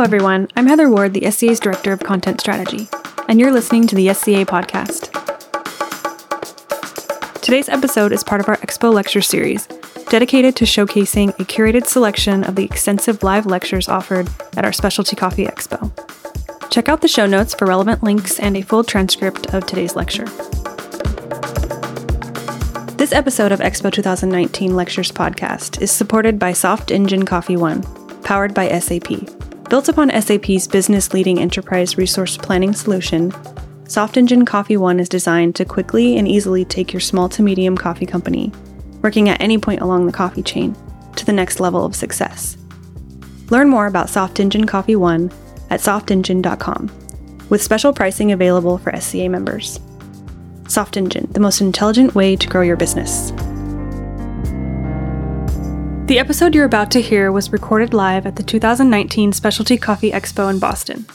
Hello, everyone. I'm Heather Ward, the SCA's Director of Content Strategy, and you're listening to the SCA Podcast. Today's episode is part of our Expo Lecture Series, dedicated to showcasing a curated selection of the extensive live lectures offered at our Specialty Coffee Expo. Check out the show notes for relevant links and a full transcript of today's lecture. This episode of Expo 2019 Lectures Podcast is supported by Soft Engine Coffee One, powered by SAP. Built upon SAP's business leading enterprise resource planning solution, Soft Engine Coffee One is designed to quickly and easily take your small to medium coffee company, working at any point along the coffee chain, to the next level of success. Learn more about Soft Engine Coffee One at softengine.com, with special pricing available for SCA members. Soft Engine, the most intelligent way to grow your business. The episode you're about to hear was recorded live at the 2019 Specialty Coffee Expo in Boston.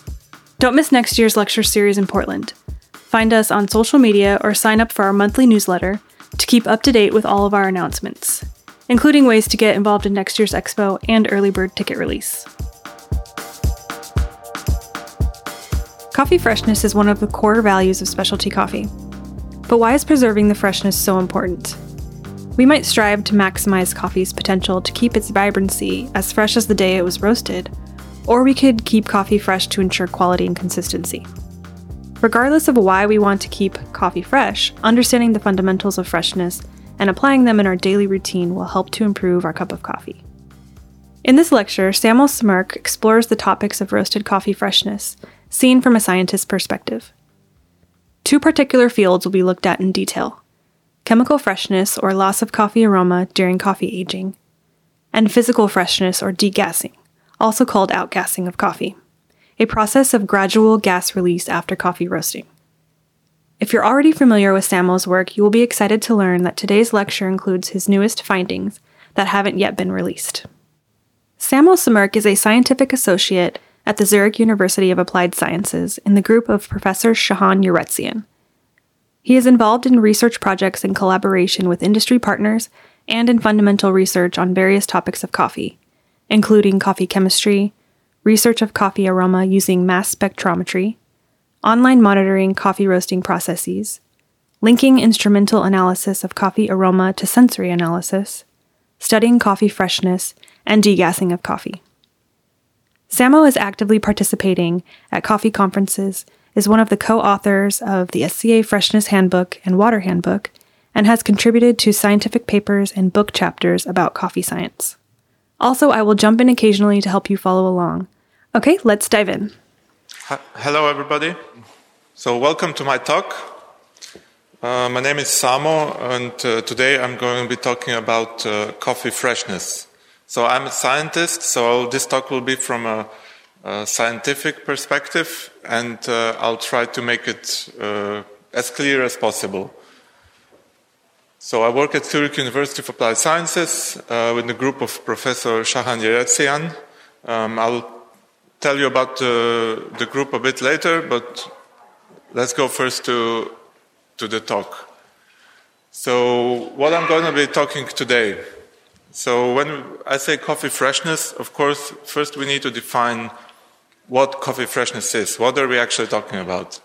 Don't miss next year's lecture series in Portland. Find us on social media or sign up for our monthly newsletter to keep up to date with all of our announcements, including ways to get involved in next year's expo and early bird ticket release. Coffee freshness is one of the core values of specialty coffee. But why is preserving the freshness so important? We might strive to maximize coffee's potential to keep its vibrancy as fresh as the day it was roasted, or we could keep coffee fresh to ensure quality and consistency. Regardless of why we want to keep coffee fresh, understanding the fundamentals of freshness and applying them in our daily routine will help to improve our cup of coffee. In this lecture, Samuel Smrke explores the topics of roasted coffee freshness, seen from a scientist's perspective. Two particular fields will be looked at in detail chemical freshness or loss of coffee aroma during coffee aging, and physical freshness or degassing, also called outgassing of coffee, a process of gradual gas release after coffee roasting. If you're already familiar with Samuel's work, you will be excited to learn that today's lecture includes his newest findings that haven't yet been released. Samuel Smrke is a scientific associate at the Zurich University of Applied Sciences in the group of Professor Chahan Yeretzian. He is involved in research projects in collaboration with industry partners and in fundamental research on various topics of coffee, including coffee chemistry, research of coffee aroma using mass spectrometry, online monitoring coffee roasting processes, linking instrumental analysis of coffee aroma to sensory analysis, studying coffee freshness, and degassing of coffee. Samo is actively participating at coffee conferences, is one of the co authors of the SCA Freshness Handbook and Water Handbook, and has contributed to scientific papers and book chapters about coffee science. Also, I will jump in occasionally to help you follow along. Okay, let's dive in. Hello, everybody. So, welcome to my talk. Uh, my name is Samo, and uh, today I'm going to be talking about uh, coffee freshness. So I'm a scientist, so this talk will be from a, a scientific perspective, and uh, I'll try to make it uh, as clear as possible. So I work at Zurich University of Applied Sciences uh, with a group of Professor Chahan Yeretzian. Um, I'll tell you about the, the group a bit later, but let's go first to, to the talk. So what I'm going to be talking today so when I say coffee freshness, of course, first we need to define what coffee freshness is. What are we actually talking about?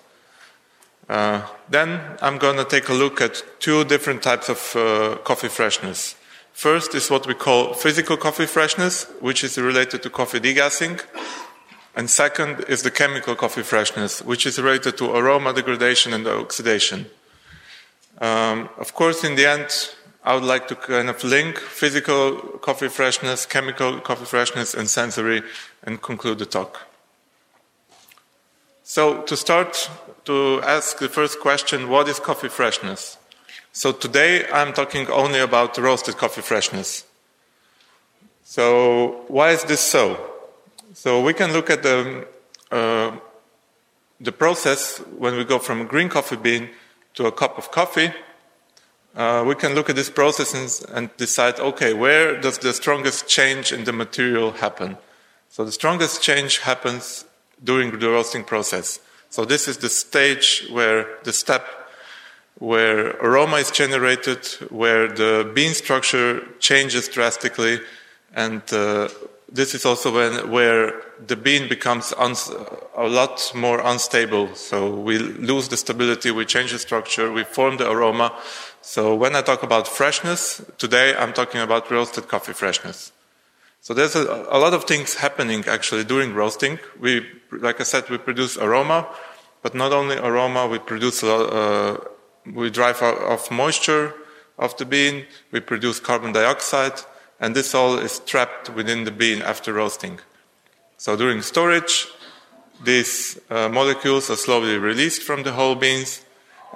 Uh, then I'm going to take a look at two different types of uh, coffee freshness. First is what we call physical coffee freshness, which is related to coffee degassing. And second is the chemical coffee freshness, which is related to aroma degradation and oxidation. Um, of course, in the end, I would like to kind of link physical coffee freshness, chemical coffee freshness, and sensory and conclude the talk. So, to start, to ask the first question what is coffee freshness? So, today I'm talking only about roasted coffee freshness. So, why is this so? So, we can look at the, uh, the process when we go from a green coffee bean to a cup of coffee uh, we can look at this process and, and, decide, okay, where does the strongest change in the material happen? So the strongest change happens during the roasting process. So this is the stage where the step where aroma is generated, where the bean structure changes drastically, and uh, this is also when, where the bean becomes a lot more unstable. So we lose the stability, we change the structure, we form the aroma. So when I talk about freshness, today I'm talking about roasted coffee freshness. So there's a, a lot of things happening actually during roasting. We, like I said, we produce aroma, but not only aroma, we produce, uh, we drive off moisture of the bean, we produce carbon dioxide, and this all is trapped within the bean after roasting. So during storage, these uh, molecules are slowly released from the whole beans,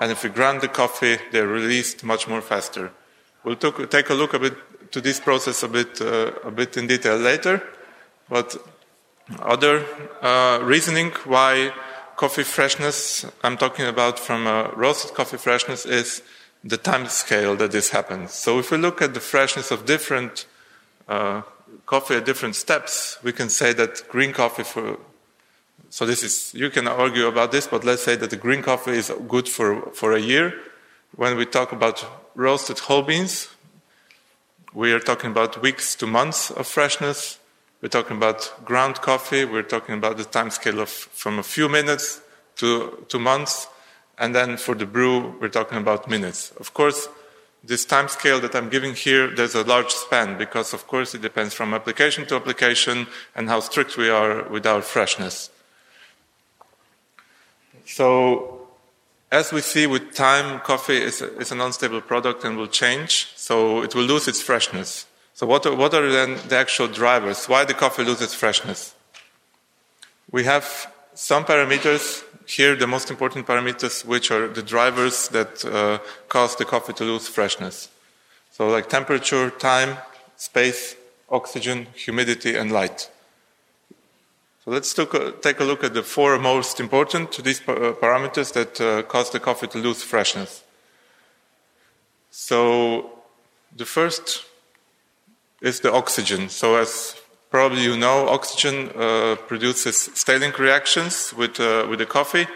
and if we grind the coffee, they're released much more faster. We'll take a look a bit to this process a bit, uh, a bit in detail later, but other uh, reasoning why coffee freshness I'm talking about from roasted coffee freshness is the time scale that this happens. So if we look at the freshness of different uh, coffee at different steps, we can say that green coffee for so this is you can argue about this, but let's say that the green coffee is good for for a year. When we talk about roasted whole beans, we are talking about weeks to months of freshness. We're talking about ground coffee. We're talking about the time scale of from a few minutes to to months, and then for the brew, we're talking about minutes. Of course this time scale that I'm giving here, there's a large span because, of course, it depends from application to application and how strict we are with our freshness. So, as we see with time, coffee is, is an unstable product and will change, so it will lose its freshness. So, what are, what are then the actual drivers? Why the coffee loses freshness? We have some parameters here the most important parameters, which are the drivers that uh, cause the coffee to lose freshness. So like temperature, time, space, oxygen, humidity, and light. So let's take a look at the four most important to these uh, parameters that uh, cause the coffee to lose freshness. So the first is the oxygen. So as Probably you know oxygen uh, produces Staling reactions with, uh, with the coffee,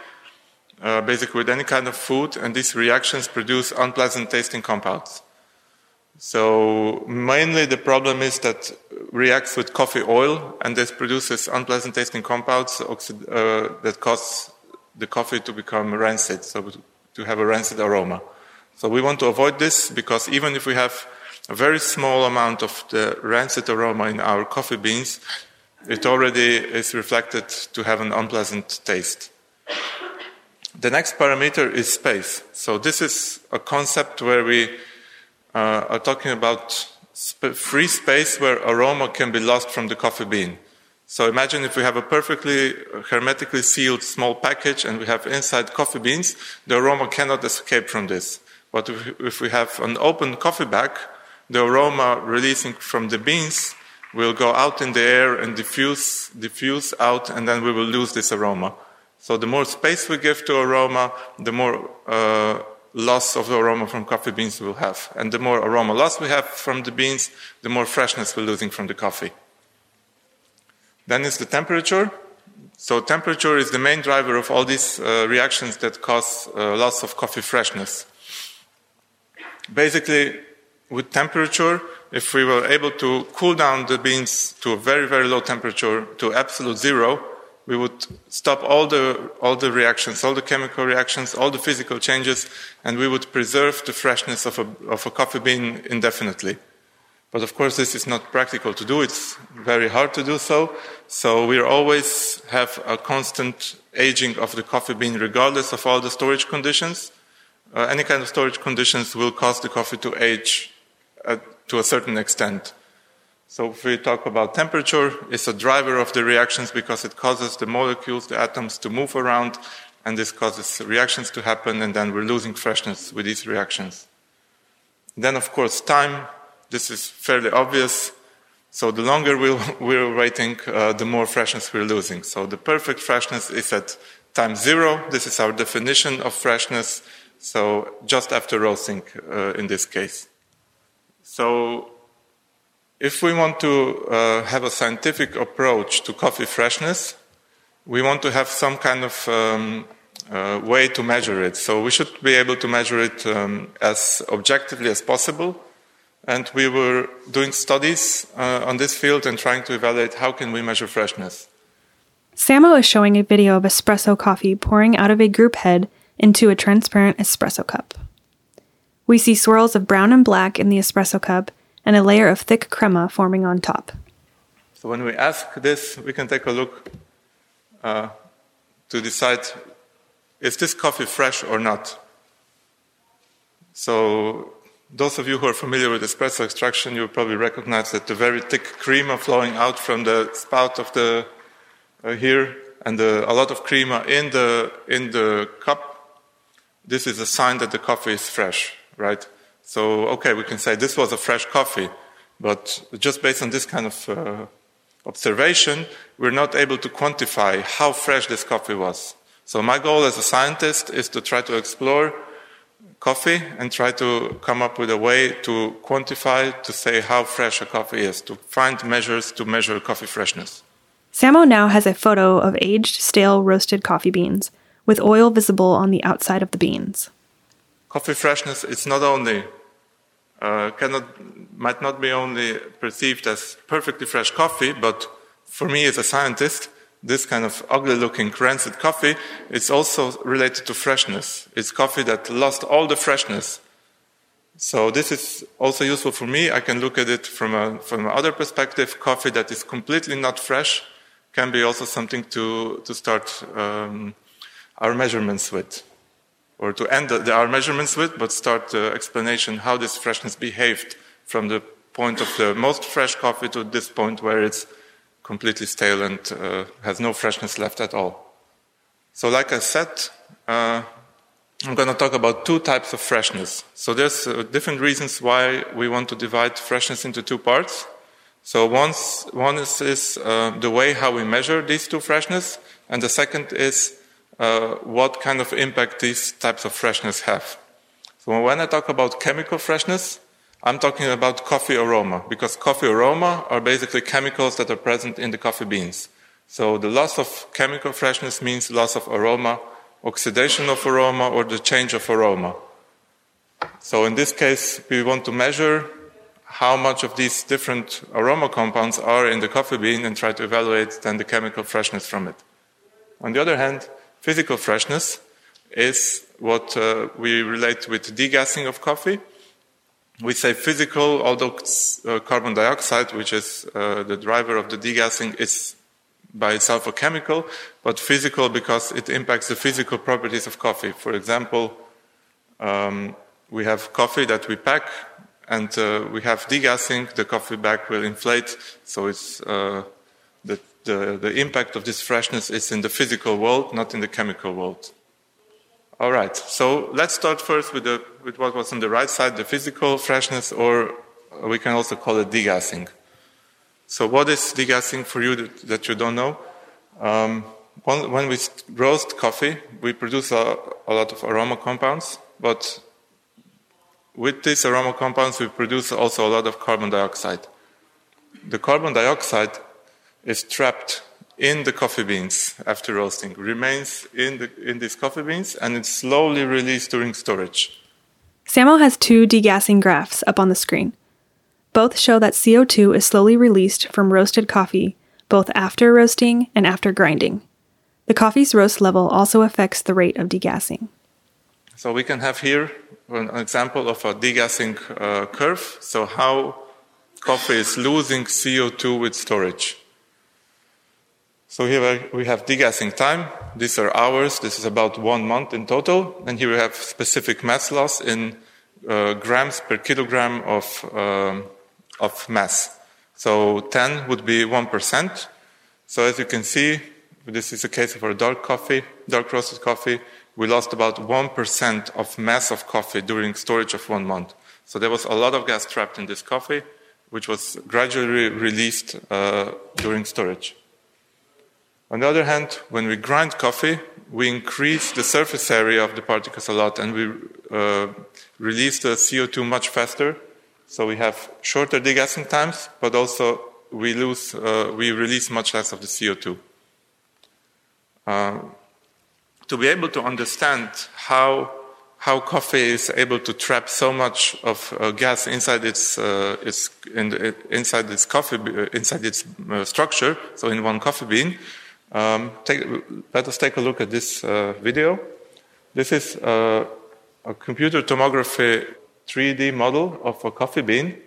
uh, basically with any kind of food, and these reactions produce unpleasant tasting compounds. So mainly the problem is that reacts with coffee oil, and this produces unpleasant tasting compounds uh, that cause the coffee to become rancid, so to have a rancid aroma. So we want to avoid this because even if we have a very small amount of the rancid aroma in our coffee beans, it already is reflected to have an unpleasant taste. The next parameter is space. So this is a concept where we uh, are talking about sp- free space where aroma can be lost from the coffee bean. So imagine if we have a perfectly hermetically sealed small package and we have inside coffee beans, the aroma cannot escape from this. But if we have an open coffee bag, the aroma releasing from the beans will go out in the air and diffuse, diffuse out, and then we will lose this aroma. So the more space we give to aroma, the more uh, loss of the aroma from coffee beans we'll have. And the more aroma loss we have from the beans, the more freshness we're losing from the coffee. Then is the temperature. So temperature is the main driver of all these uh, reactions that cause uh, loss of coffee freshness. Basically, with temperature, if we were able to cool down the beans to a very, very low temperature, to absolute zero, we would stop all the, all the reactions, all the chemical reactions, all the physical changes, and we would preserve the freshness of a, of a coffee bean indefinitely. But of course, this is not practical to do. It's very hard to do so. So we always have a constant aging of the coffee bean, regardless of all the storage conditions. Uh, any kind of storage conditions will cause the coffee to age uh, to a certain extent. So if we talk about temperature, it's a driver of the reactions because it causes the molecules, the atoms to move around, and this causes reactions to happen, and then we're losing freshness with these reactions. Then, of course, time. This is fairly obvious. So the longer we we're waiting, uh, the more freshness we're losing. So the perfect freshness is at time zero. This is our definition of freshness. So just after roasting uh, in this case. So, if we want to uh, have a scientific approach to coffee freshness, we want to have some kind of um, uh, way to measure it. So, we should be able to measure it um, as objectively as possible. and we were doing studies uh, on this field and trying to evaluate how can we measure freshness. Samo is showing a video of espresso coffee pouring out of a group head into a transparent espresso cup. We see swirls of brown and black in the espresso cup and a layer of thick crema forming on top. So when we ask this, we can take a look uh, to decide is this coffee fresh or not? So those of you who are familiar with espresso extraction, you probably recognize that the very thick crema flowing out from the spout of the uh, here and the, a lot of crema in the in the cup. This is a sign that the coffee is fresh, right? So okay, we can say this was a fresh coffee, but just based on this kind of uh, observation, we're not able to quantify how fresh this coffee was. So my goal as a scientist is to try to explore coffee and try to come up with a way to quantify, to say how fresh a coffee is, to find measures to measure coffee freshness. Samo now has a photo of aged, stale, roasted coffee beans, with oil visible on the outside of the beans. Coffee freshness is not only uh, cannot might not be only perceived as perfectly fresh coffee, but for me as a scientist, this kind of ugly looking rancid coffee is also related to freshness. It's coffee that lost all the freshness. So this is also useful for me. I can look at it from a, from another perspective. Coffee that is completely not fresh can be also something to, to start um, our measurements with. Or to end the, our measurements with, but start the explanation how this freshness behaved from the point of the most fresh coffee to this point where it's completely stale and uh, has no freshness left at all. So, like I said, uh, I'm going to talk about two types of freshness. So, there's uh, different reasons why we want to divide freshness into two parts. So, once, one is, is uh, the way how we measure these two freshness, and the second is uh, what kind of impact these types of freshness have. So, when I talk about chemical freshness, I'm talking about coffee aroma because coffee aroma are basically chemicals that are present in the coffee beans. So the loss of chemical freshness means loss of aroma, oxidation of aroma, or the change of aroma. So in this case, we want to measure how much of these different aroma compounds are in the coffee bean and try to evaluate then the chemical freshness from it. On the other hand, physical freshness is what uh, we relate with degassing of coffee we say physical, although uh, carbon dioxide, which is uh, the driver of the degassing, is by itself a chemical, but physical because it impacts the physical properties of coffee. For example, um, we have coffee that we pack, and uh, we have degassing. The coffee bag will inflate, so it's uh, the, the the impact of this freshness is in the physical world, not in the chemical world. All right. So let's start first with, the, with what was on the right side, the physical freshness, or we can also call it degassing. So what is degassing for you that, that you don't know? Um, when, when, we roast coffee, we produce a, a lot of aroma compounds, but with these aroma compounds, we produce also a lot of carbon dioxide. The carbon dioxide is trapped in the coffee beans after roasting, remains in, the, in these coffee beans, and it's slowly released during storage. Samo has two degassing graphs up on the screen. Both show that CO2 is slowly released from roasted coffee, both after roasting and after grinding. The coffee's roast level also affects the rate of degassing. So we can have here an example of a degassing uh, curve. So how coffee is losing CO2 with storage. So here we have degassing time. These are hours. This is about one month in total. And here we have specific mass loss in uh, grams per kilogram of, um, of mass. So 10 would be 1%. So as you can see, this is a case of our dark coffee, dark roasted coffee. We lost about 1% of mass of coffee during storage of one month. So there was a lot of gas trapped in this coffee, which was gradually released uh, during storage. On the other hand, when we grind coffee, we increase the surface area of the particles a lot and we uh, release the CO2 much faster. So we have shorter degassing times, but also we lose, uh, we release much less of the CO2. Uh, to be able to understand how how coffee is able to trap so much of uh, gas inside its, uh, its in inside its coffee uh, inside its uh, structure. So in one coffee bean. Um, take, let us take a look at this uh, video. This is a computer tomography 3D model of a coffee bean.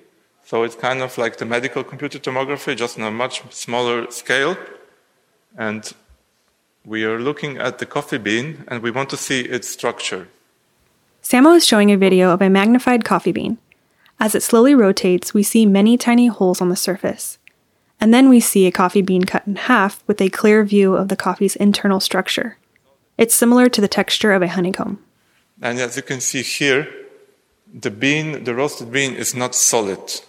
So it's kind of like the medical computer tomography, just on a much smaller scale. And we are looking at the coffee bean and we want to see its structure. Samo is showing a video of a magnified coffee bean. As it slowly rotates, we see many tiny holes on the surface. And then we see a coffee bean cut in half with a clear view of the coffee's internal structure. It's similar to the texture of a honeycomb. And as you can see here, the bean, the roasted bean is not solid.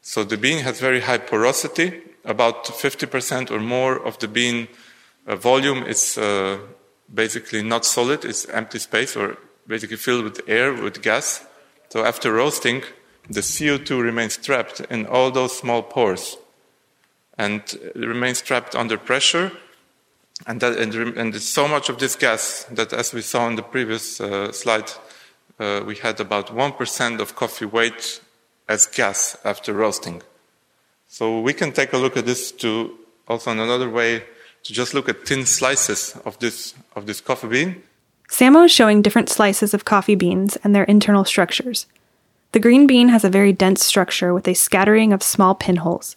So the bean has very high porosity. About 50% or more of the bean uh, volume is uh, basically not solid. It's empty space or basically filled with air, with gas. So after roasting, the CO2 remains trapped in all those small pores and remains trapped under pressure. And, that, and, and there's so much of this gas that, as we saw in the previous uh, slide, uh, we had about 1% of coffee weight as gas after roasting. So we can take a look at this to also in another way to just look at thin slices of this, of this coffee bean. Samo is showing different slices of coffee beans and their internal structures. The green bean has a very dense structure with a scattering of small pinholes.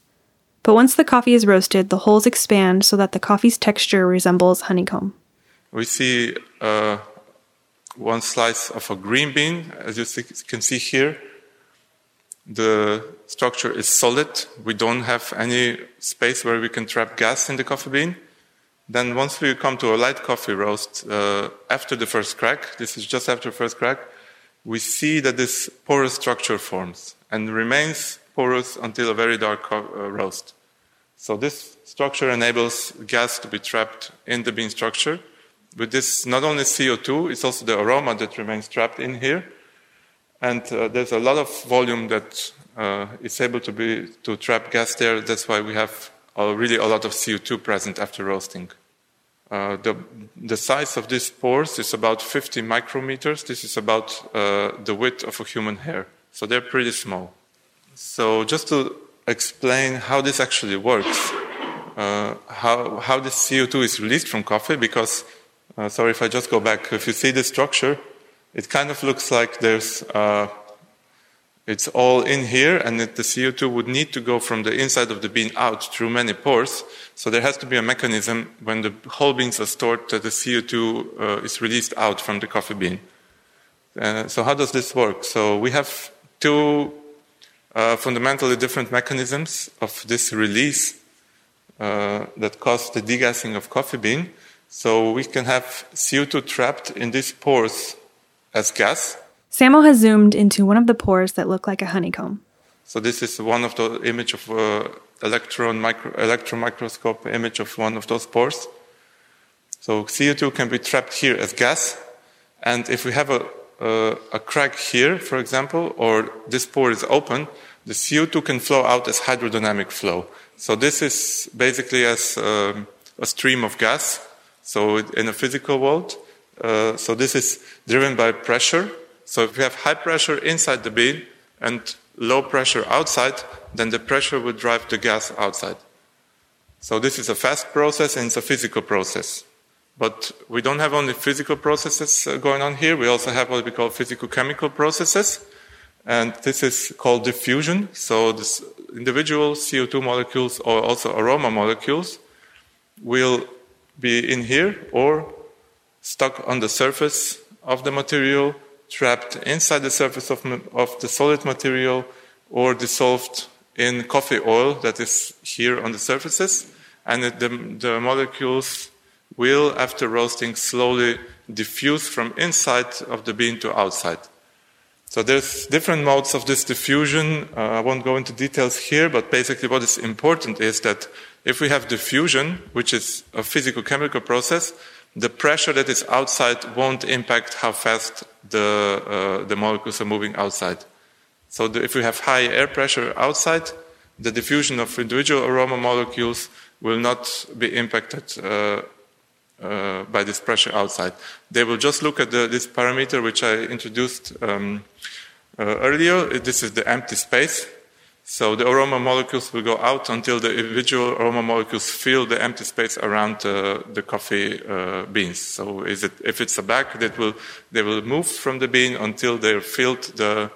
But once the coffee is roasted, the holes expand so that the coffee's texture resembles honeycomb. We see uh, one slice of a green bean, as you can see here. The structure is solid. We don't have any space where we can trap gas in the coffee bean. Then once we come to a light coffee roast, uh, after the first crack, this is just after first crack, we see that this porous structure forms and remains porous until a very dark uh, roast. So this structure enables gas to be trapped in the bean structure. With this, not only CO2, it's also the aroma that remains trapped in here. And uh, there's a lot of volume that uh, is able to be to trap gas there. That's why we have uh, really a lot of CO2 present after roasting. Uh, the, the size of these pores is about 50 micrometers. This is about uh, the width of a human hair. So they're pretty small. So just to explain how this actually works, uh, how, how this CO2 is released from coffee, because, uh, sorry if I just go back, if you see the structure, it kind of looks like there's uh, it's all in here, and the CO2 would need to go from the inside of the bean out through many pores. So there has to be a mechanism when the whole beans are stored that the CO2 uh, is released out from the coffee bean. Uh, so how does this work? So we have two uh, fundamentally different mechanisms of this release uh, that cause the degassing of coffee bean. So we can have CO2 trapped in these pores as gas, Samo has zoomed into one of the pores that look like a honeycomb. So this is one of the image of uh, electron micro, electron microscope image of one of those pores. So CO2 can be trapped here as gas, and if we have a, uh, a crack here, for example, or this pore is open, the CO2 can flow out as hydrodynamic flow. So this is basically as um, a stream of gas. So in a physical world, uh, so this is driven by pressure so if we have high pressure inside the bean and low pressure outside, then the pressure would drive the gas outside. So this is a fast process and it's a physical process. But we don't have only physical processes uh, going on here. We also have what we call physical chemical processes. And this is called diffusion. So this individual CO2 molecules or also aroma molecules will be in here or stuck on the surface of the material trapped inside the surface of, of the solid material or dissolved in coffee oil that is here on the surfaces. And the, the molecules will, after roasting, slowly diffuse from inside of the bean to outside. So there's different modes of this diffusion. Uh, I won't go into details here, but basically what is important is that if we have diffusion, which is a physical chemical process, the pressure that is outside won't impact how fast the, uh, the molecules are moving outside. So the, if we have high air pressure outside, the diffusion of individual aroma molecules will not be impacted uh, uh, by this pressure outside. They will just look at the, this parameter which I introduced um, uh, earlier. This is the empty space. So the aroma molecules will go out until the individual aroma molecules fill the empty space around uh, the coffee uh, beans. So it, if it's a bag, that will, they will move from the bean until they've filled the,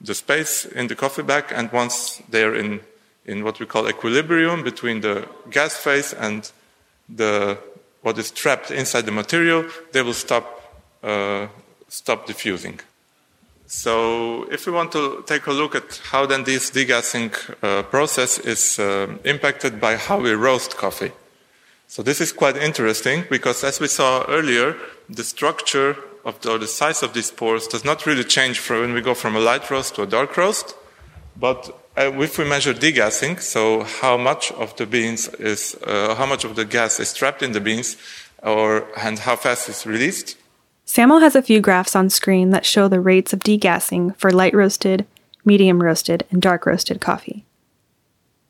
the space in the coffee bag. And once they're in, in what we call equilibrium between the gas phase and the, what is trapped inside the material, they will stop, uh, stop diffusing. So if we want to take a look at how then this degassing uh, process is uh, impacted by how we roast coffee. So this is quite interesting because as we saw earlier, the structure of the, or the size of these pores does not really change from when we go from a light roast to a dark roast. But uh, if we measure degassing, so how much of the beans is, uh, how much of the gas is trapped in the beans, or and how fast it's released, Samo has a few graphs on screen that show the rates of degassing for light roasted, medium roasted, and dark roasted coffee.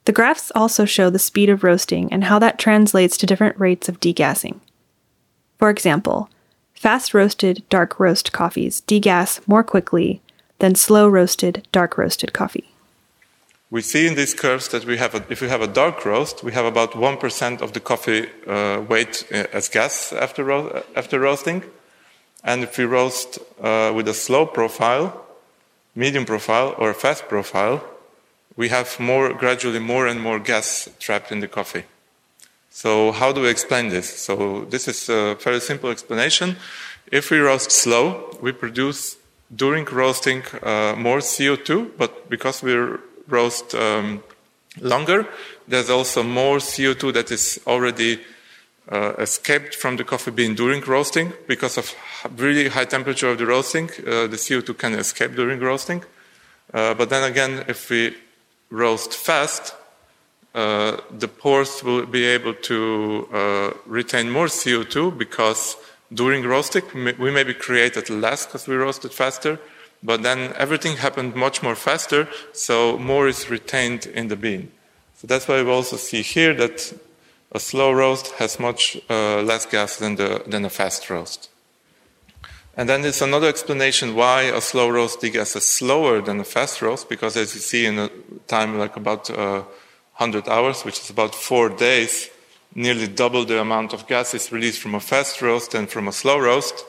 The graphs also show the speed of roasting and how that translates to different rates of degassing. For example, fast roasted dark roast coffees degas more quickly than slow roasted dark roasted coffee. We see in these curves that we have, a, if we have a dark roast, we have about 1% of the coffee uh, weight uh, as gas after, ro- after roasting. And if we roast uh, with a slow profile, medium profile, or fast profile, we have more, gradually more and more gas trapped in the coffee. So how do we explain this? So this is a very simple explanation. If we roast slow, we produce during roasting uh, more CO2, but because we roast um, longer, there's also more CO2 that is already uh, escaped from the coffee bean during roasting because of really high temperature of the roasting. Uh, the CO2 can escape during roasting. Uh, but then again, if we roast fast, uh, the pores will be able to uh, retain more CO2 because during roasting we maybe created less because we roasted faster, but then everything happened much more faster, so more is retained in the bean. So that's why we also see here that a slow roast has much uh, less gas than, the, than a fast roast. And then there's another explanation why a slow roast degasses slower than a fast roast, because as you see in a time like about uh, 100 hours, which is about four days, nearly double the amount of gas is released from a fast roast than from a slow roast.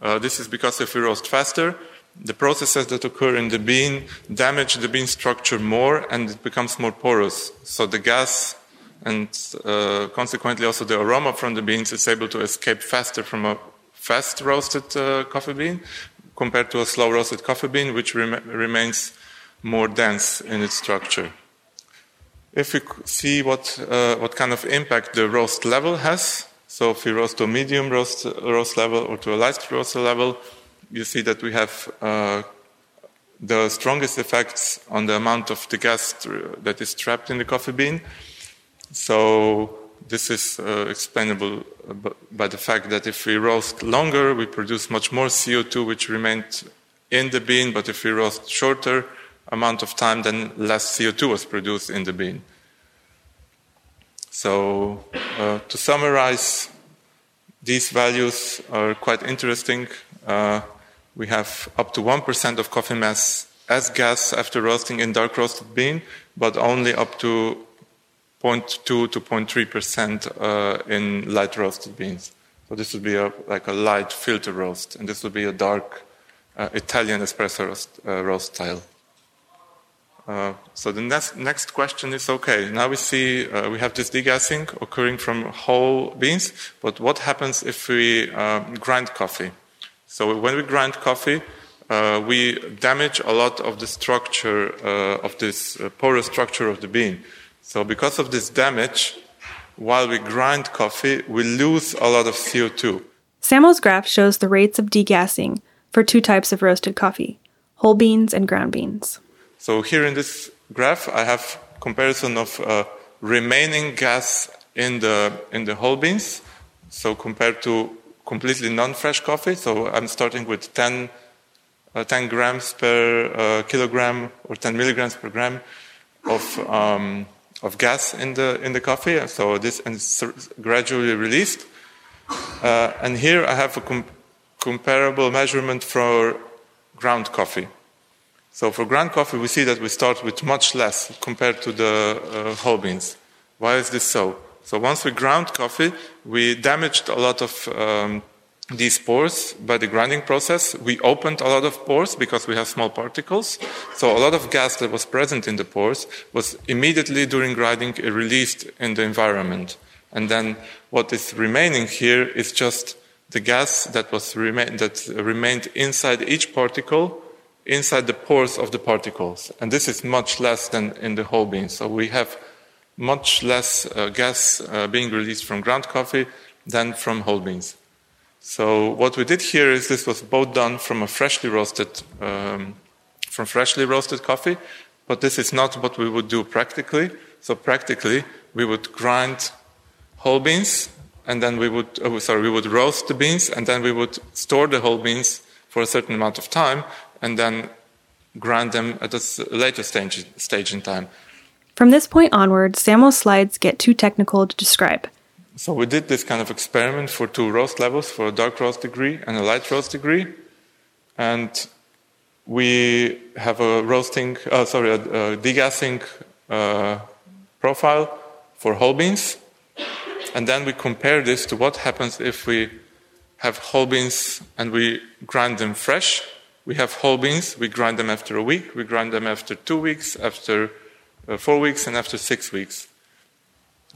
Uh, this is because if we roast faster, the processes that occur in the bean damage the bean structure more and it becomes more porous. So the gas and uh, consequently also the aroma from the beans is able to escape faster from a fast roasted uh, coffee bean compared to a slow roasted coffee bean, which rem- remains more dense in its structure. If we see what, uh, what kind of impact the roast level has, so if we roast to a medium roast, roast level or to a light roast level, you see that we have uh, the strongest effects on the amount of the gas that is trapped in the coffee bean. So this is uh, explainable by the fact that if we roast longer, we produce much more CO2, which remained in the bean, but if we roast shorter amount of time, then less CO2 was produced in the bean. So, uh, to summarize, these values are quite interesting. Uh, we have up to 1% of coffee mass as gas after roasting in dark roasted bean, but only up to 0.2 to 0.3 percent uh, in light roasted beans. So this would be a, like a light filter roast, and this would be a dark uh, Italian espresso roast, uh, roast style. Uh, so the next, next question is okay. Now we see uh, we have this degassing occurring from whole beans, but what happens if we um, grind coffee? So when we grind coffee, uh, we damage a lot of the structure of this porous structure of the bean. So because of this damage, while we grind coffee, we lose a lot of CO2. Samuel's graph shows the rates of degassing for two types of roasted coffee, whole beans and ground beans. So here in this graph, I have comparison of uh, remaining gas in the in the whole beans. So compared to completely non-fresh coffee, so I'm starting with 10, uh, 10 grams per uh, kilogram or 10 milligrams per gram of um, of gas in the in the coffee. So this is gradually released. Uh, and here I have a com- comparable measurement for ground coffee. So for ground coffee, we see that we start with much less compared to the uh, whole beans. Why is this so? So once we ground coffee, we damaged a lot of um, these pores by the grinding process. We opened a lot of pores because we have small particles. So a lot of gas that was present in the pores was immediately during grinding released in the environment. And then what is remaining here is just the gas that was that remained inside each particle, inside the pores of the particles. And this is much less than in the whole bean. So we have much less uh, gas uh, being released from ground coffee than from whole beans. So what we did here is this was both done from a freshly roasted, um, from freshly roasted coffee, but this is not what we would do practically. So practically, we would grind whole beans, and then we would, oh, sorry, we would roast the beans, and then we would store the whole beans for a certain amount of time, and then grind them at a later stage, stage in time. From this point onward, Samuel's slides get too technical to describe. So we did this kind of experiment for two roast levels, for a dark roast degree and a light roast degree. And we have a roasting, uh, sorry, a, a degassing uh, profile for whole beans. And then we compare this to what happens if we have whole beans and we grind them fresh. We have whole beans, we grind them after a week, we grind them after two weeks, after uh, four weeks, and after six weeks.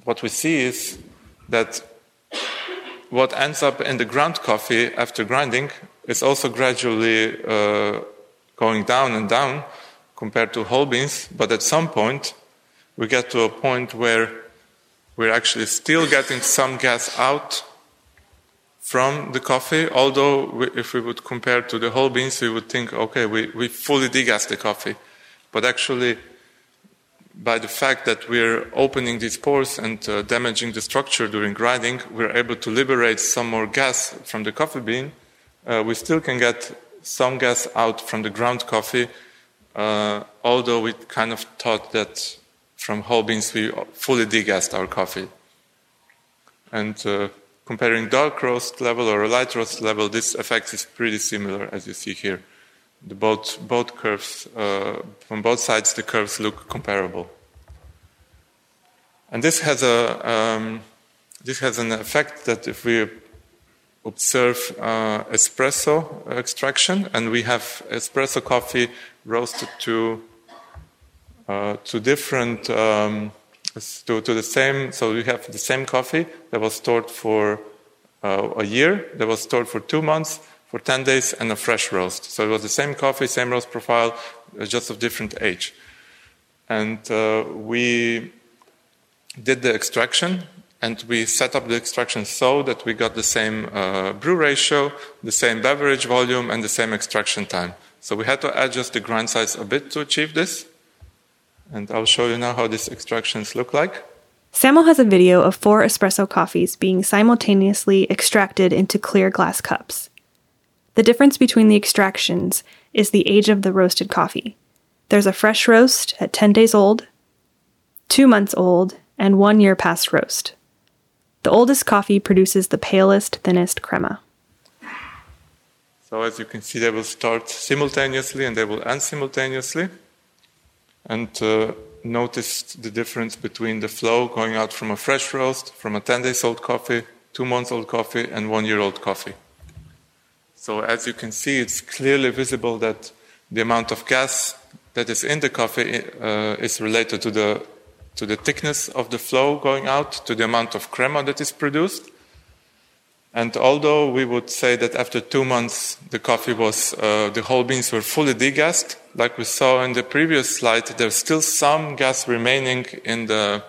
What we see is that what ends up in the ground coffee after grinding is also gradually uh, going down and down compared to whole beans, but at some point we get to a point where we're actually still getting some gas out from the coffee, although we, if we would compare to the whole beans, we would think, okay, we, we fully degas the coffee. But actually, by the fact that we're opening these pores and uh, damaging the structure during grinding, we're able to liberate some more gas from the coffee bean. Uh, we still can get some gas out from the ground coffee, uh, although we kind of thought that from whole beans we fully degassed our coffee. And uh, comparing dark roast level or light roast level, this effect is pretty similar as you see here the both, both curves, uh, from both sides, the curves look comparable. And this has, a, um, this has an effect that if we observe uh, espresso extraction and we have espresso coffee roasted to, uh, to different, um, to, to the same, so we have the same coffee that was stored for uh, a year, that was stored for two months, for 10 days and a fresh roast. So it was the same coffee, same roast profile, uh, just of different age. And uh, we did the extraction and we set up the extraction so that we got the same uh, brew ratio, the same beverage volume, and the same extraction time. So we had to adjust the grind size a bit to achieve this. And I'll show you now how these extractions look like. Samuel has a video of four espresso coffees being simultaneously extracted into clear glass cups. The difference between the extractions is the age of the roasted coffee. There's a fresh roast at 10 days old, 2 months old, and 1 year past roast. The oldest coffee produces the palest, thinnest crema. So, as you can see, they will start simultaneously and they will end simultaneously. And uh, notice the difference between the flow going out from a fresh roast, from a 10 days old coffee, 2 months old coffee, and 1 year old coffee. So as you can see, it's clearly visible that the amount of gas that is in the coffee uh, is related to the, to the thickness of the flow going out, to the amount of crema that is produced. And although we would say that after two months the coffee was, uh, the whole beans were fully degassed, like we saw in the previous slide, there's still some gas remaining in the,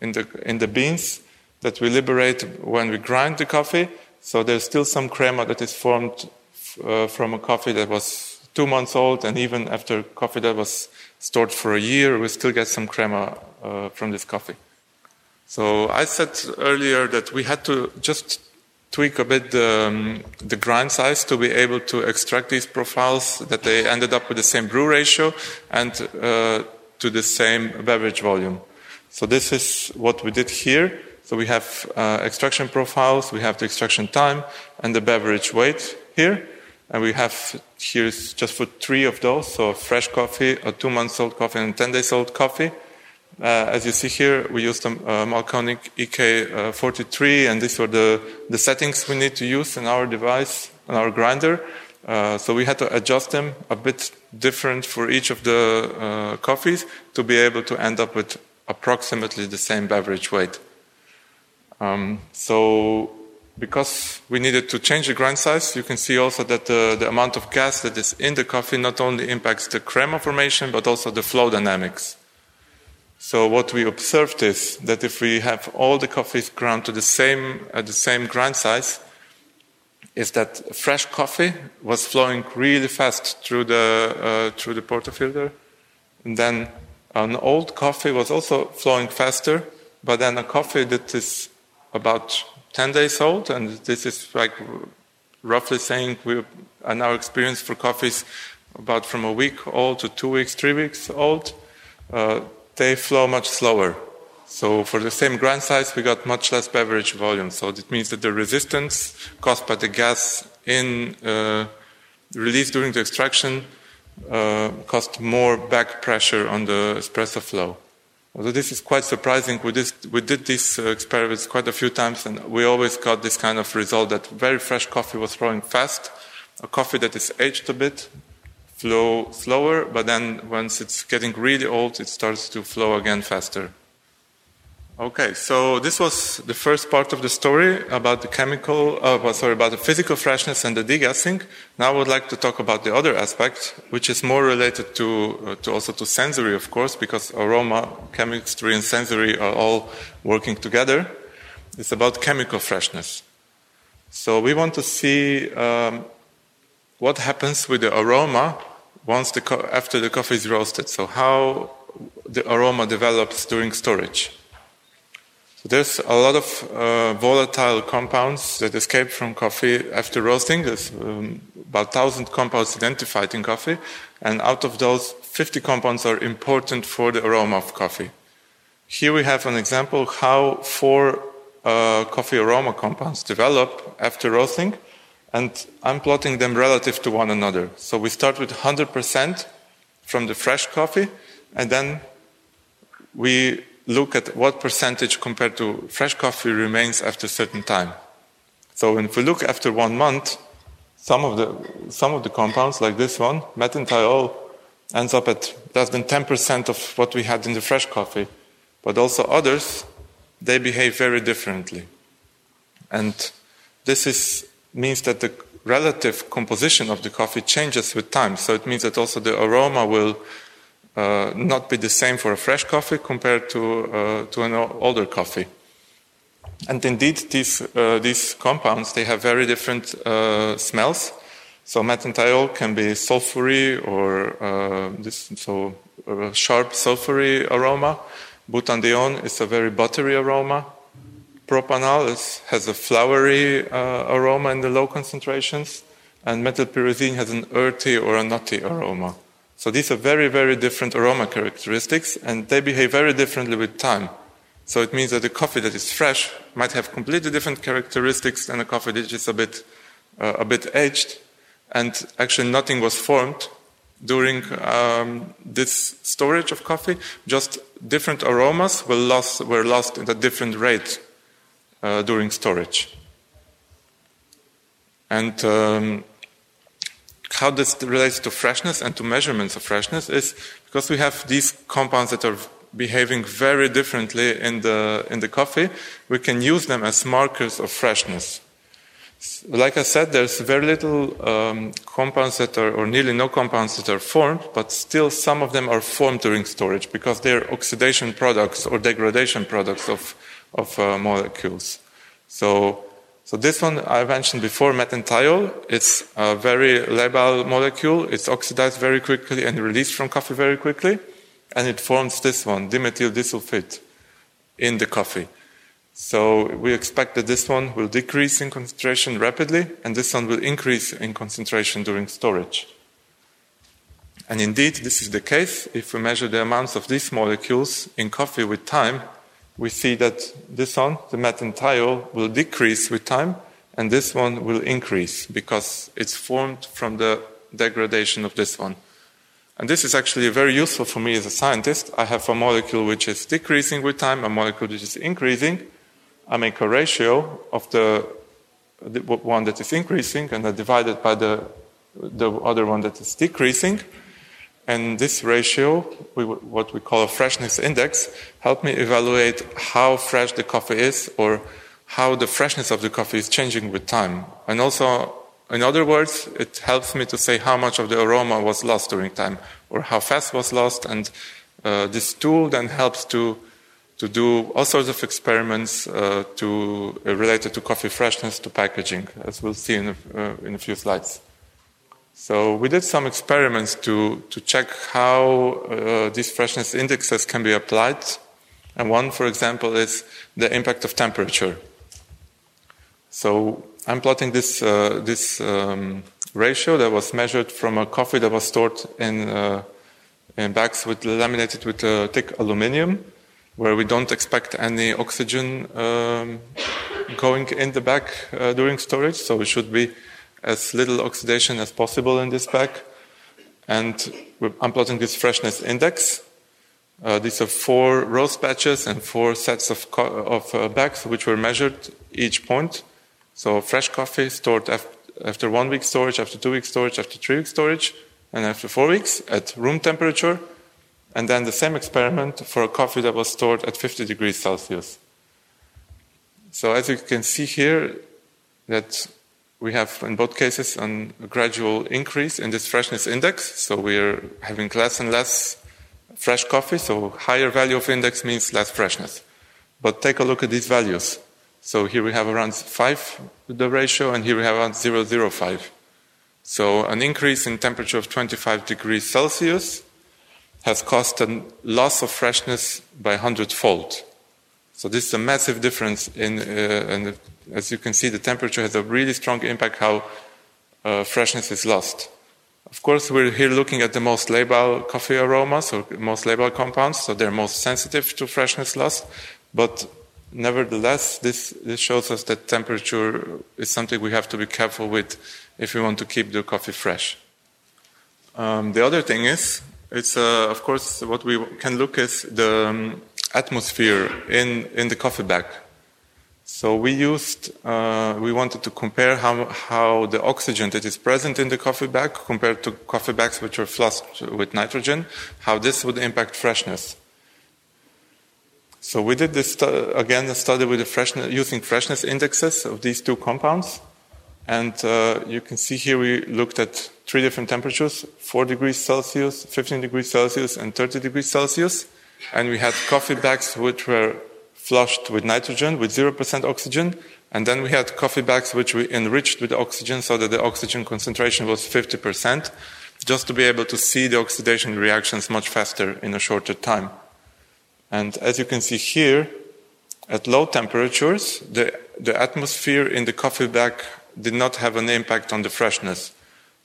in the, in the beans that we liberate when we grind the coffee. So there's still some crema that is formed uh, from a coffee that was two months old, and even after coffee that was stored for a year, we still get some crema uh, from this coffee. So I said earlier that we had to just tweak a bit the, um, the grind size to be able to extract these profiles that they ended up with the same brew ratio and uh, to the same beverage volume. So this is what we did here. So we have uh, extraction profiles, we have the extraction time, and the beverage weight here. And we have here just for three of those, so fresh coffee, a two months old coffee, and 10 days old coffee. Uh, as you see here, we used a uh, Mahlkönig EK43, and these were the, the settings we need to use in our device, in our grinder. Uh, so we had to adjust them a bit different for each of the uh, coffees to be able to end up with approximately the same beverage weight. Um, so because we needed to change the grind size, you can see also that the, the amount of gas that is in the coffee not only impacts the crema formation, but also the flow dynamics. So what we observed is that if we have all the coffees ground to the same, the same grind size, is that fresh coffee was flowing really fast through the, uh, through the portafilter. And then an old coffee was also flowing faster, but then a coffee that is about 10 days old, and this is like roughly saying we, in our experience for coffees, about from a week old to two weeks, three weeks old, uh, they flow much slower. So for the same grind size, we got much less beverage volume. So it means that the resistance caused by the gas in uh, released during the extraction uh, caused more back pressure on the espresso flow. Although this is quite surprising, we, we did these uh, experiments quite a few times, and we always got this kind of result that very fresh coffee was flowing fast. A coffee that is aged a bit flow slower, but then once it's getting really old, it starts to flow again faster. Okay, so this was the first part of the story about the chemical, uh, sorry, about the physical freshness and the degassing. Now I would like to talk about the other aspect, which is more related to, uh, to also to sensory, of course, because aroma, chemistry, and sensory are all working together. It's about chemical freshness. So we want to see um, what happens with the aroma once the after the coffee is roasted. So how the aroma develops during storage. There's a lot of uh, volatile compounds that escape from coffee after roasting. There's um, about 1,000 compounds identified in coffee, and out of those, 50 compounds are important for the aroma of coffee. Here we have an example how four uh, coffee aroma compounds develop after roasting, and I'm plotting them relative to one another. So we start with 100% from the fresh coffee, and then we look at what percentage compared to fresh coffee remains after a certain time. So if we look after one month, some of the, some of the compounds, like this one, methanethiol, ends up at less than 10% of what we had in the fresh coffee. But also others, they behave very differently. And this is, means that the relative composition of the coffee changes with time. So it means that also the aroma will uh, not be the same for a fresh coffee compared to, uh, to an older coffee. And indeed, these, uh, these compounds, they have very different uh, smells. So methanethiol can be sulfury or uh, this, so sharp sulfury aroma. Butanedione is a very buttery aroma. Propanal is, has a flowery aroma in the low concentrations. And methylpyrazine has an earthy or a nutty aroma. So these are very, very different aroma characteristics, and they behave very differently with time. So it means that a coffee that is fresh might have completely different characteristics than a coffee that is a bit, uh, a bit aged, and actually nothing was formed during um, this storage of coffee. Just different aromas were lost, were lost at a different rate uh, during storage. And um, how this relates to freshness and to measurements of freshness is because we have these compounds that are behaving very differently in the, in the coffee, we can use them as markers of freshness. Like I said, there's very little um, compounds that are, or nearly no compounds that are formed, but still some of them are formed during storage because they're oxidation products or degradation products of, of uh, molecules. So so this one I mentioned before, methanethiol. It's a very labile molecule. It's oxidized very quickly and released from coffee very quickly. And it forms this one, dimethyl disulfide, in the coffee. So we expect that this one will decrease in concentration rapidly, and this one will increase in concentration during storage. And indeed, this is the case. If we measure the amounts of these molecules in coffee with time, we see that this one, the methanethiol, will decrease with time, and this one will increase because it's formed from the degradation of this one. And this is actually very useful for me as a scientist. I have a molecule which is decreasing with time, a molecule which is increasing. I make a ratio of the, the one that is increasing, and I divide it by the, the other one that is decreasing. And this ratio, what we call a freshness index, helped me evaluate how fresh the coffee is or how the freshness of the coffee is changing with time. And also, in other words, it helps me to say how much of the aroma was lost during time or how fast was lost. And uh, this tool then helps to, to do all sorts of experiments uh, to, uh, related to coffee freshness to packaging, as we'll see in a, uh, in a few slides. So we did some experiments to, to check how uh, these freshness indexes can be applied. And one, for example, is the impact of temperature. So I'm plotting this, uh, this um, ratio that was measured from a coffee that was stored in, uh, in bags with laminated with uh, thick aluminium, where we don't expect any oxygen um, going in the bag uh, during storage. So it should be as little oxidation as possible in this bag. And I'm plotting this freshness index. Uh, these are four roast batches and four sets of, of uh, bags which were measured each point. So fresh coffee stored af- after one week storage, after two weeks storage, after three weeks storage, and after four weeks at room temperature. And then the same experiment for a coffee that was stored at 50 degrees Celsius. So as you can see here, that we have in both cases a gradual increase in this freshness index. So we're having less and less fresh coffee. So higher value of index means less freshness. But take a look at these values. So here we have around 5, the ratio, and here we have around 0.05. So an increase in temperature of 25 degrees Celsius has caused a loss of freshness by 100 fold. So this is a massive difference in, uh, in as you can see, the temperature has a really strong impact how uh, freshness is lost. Of course, we're here looking at the most labile coffee aromas or most labile compounds, so they're most sensitive to freshness loss. But nevertheless, this, this shows us that temperature is something we have to be careful with if we want to keep the coffee fresh. Um, the other thing is, it's uh, of course what we can look is the um, atmosphere in, in the coffee bag. So we used, uh, we wanted to compare how, how the oxygen that is present in the coffee bag compared to coffee bags which are flushed with nitrogen, how this would impact freshness. So we did this again a study with the freshness, using freshness indexes of these two compounds, and uh, you can see here we looked at three different temperatures: 4 degrees Celsius, 15 degrees Celsius, and 30 degrees Celsius. And we had coffee bags which were flushed with nitrogen with 0% oxygen. And then we had coffee bags which we enriched with oxygen so that the oxygen concentration was 50%, just to be able to see the oxidation reactions much faster in a shorter time. And as you can see here, at low temperatures, the, the atmosphere in the coffee bag did not have an impact on the freshness.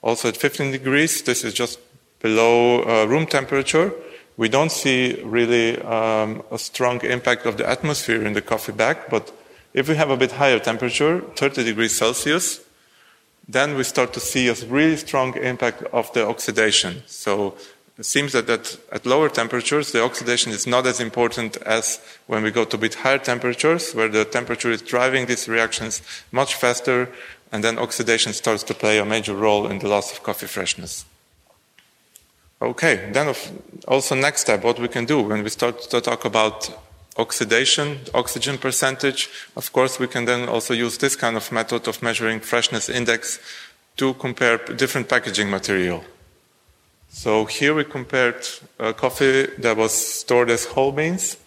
Also at 15 degrees, this is just below uh, room temperature, we don't see really um, a strong impact of the atmosphere in the coffee bag, but if we have a bit higher temperature, 30 degrees Celsius, then we start to see a really strong impact of the oxidation. So it seems that, that at lower temperatures, the oxidation is not as important as when we go to a bit higher temperatures, where the temperature is driving these reactions much faster, and then oxidation starts to play a major role in the loss of coffee freshness. Okay, then also next step, what we can do when we start to talk about oxidation, oxygen percentage, of course we can then also use this kind of method of measuring freshness index to compare different packaging material. So here we compared coffee that was stored as whole beans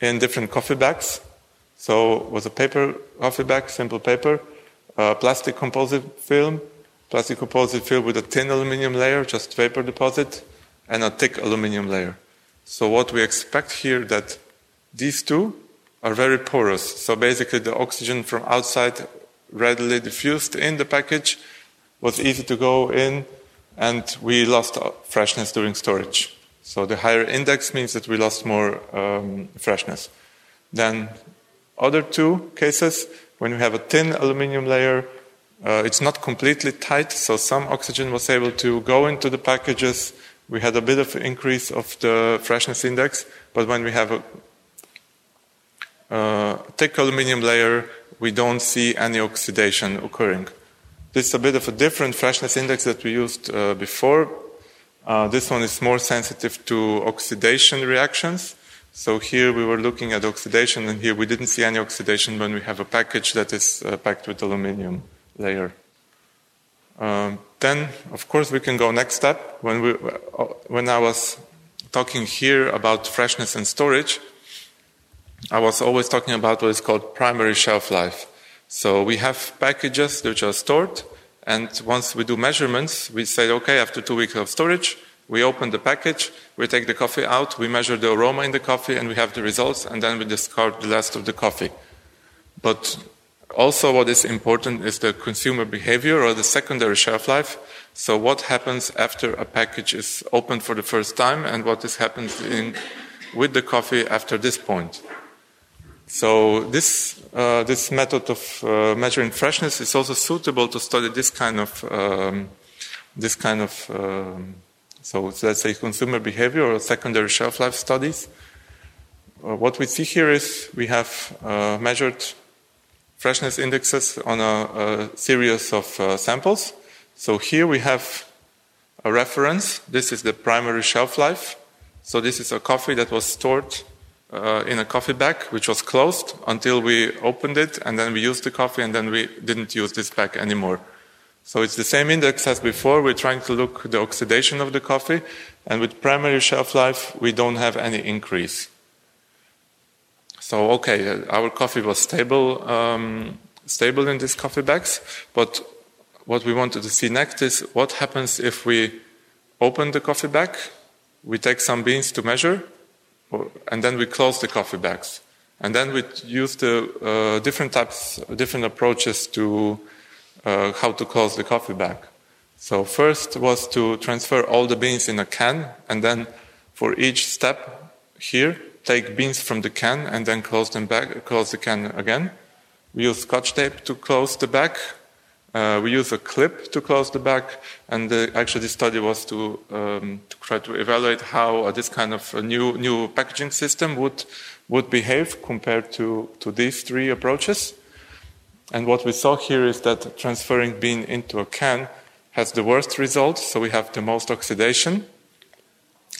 in different coffee bags. So it was a paper coffee bag, simple paper, plastic composite film, plastic composite filled with a thin aluminum layer, just vapor deposit, and a thick aluminum layer. So what we expect here that these two are very porous. So basically the oxygen from outside readily diffused in the package was easy to go in and we lost freshness during storage. So the higher index means that we lost more um, freshness. Then other two cases, when we have a thin aluminum layer, uh, it's not completely tight, so some oxygen was able to go into the packages. We had a bit of increase of the freshness index, but when we have a uh, thick aluminum layer, we don't see any oxidation occurring. This is a bit of a different freshness index that we used uh, before. Uh, this one is more sensitive to oxidation reactions. So here we were looking at oxidation, and here we didn't see any oxidation when we have a package that is uh, packed with aluminum layer. Um, then, of course, we can go next step. When, we, uh, when I was talking here about freshness and storage, I was always talking about what is called primary shelf life. So we have packages which are stored, and once we do measurements, we say, okay, after two weeks of storage, we open the package, we take the coffee out, we measure the aroma in the coffee, and we have the results, and then we discard the rest of the coffee. But also, what is important is the consumer behavior or the secondary shelf life. So, what happens after a package is opened for the first time, and what is happening with the coffee after this point. So, this, uh, this method of uh, measuring freshness is also suitable to study this kind of, um, this kind of um, so let's say consumer behavior or secondary shelf life studies. Uh, what we see here is we have uh, measured freshness indexes on a, a series of uh, samples. So here we have a reference. This is the primary shelf life. So this is a coffee that was stored uh, in a coffee bag, which was closed until we opened it, and then we used the coffee, and then we didn't use this bag anymore. So it's the same index as before. We're trying to look the oxidation of the coffee, and with primary shelf life, we don't have any increase. So, okay, uh, our coffee was stable, um, stable in these coffee bags, but what we wanted to see next is what happens if we open the coffee bag, we take some beans to measure, and then we close the coffee bags. And then we use the uh, different types, different approaches to uh, how to close the coffee bag. So first was to transfer all the beans in a can, and then for each step here, take beans from the can and then close them back, close the can again. We use scotch tape to close the back. Uh, we use a clip to close the back, and the, actually this study was to, um, to try to evaluate how uh, this kind of new new packaging system would would behave compared to to these three approaches. And what we saw here is that transferring bean into a can has the worst result. so we have the most oxidation.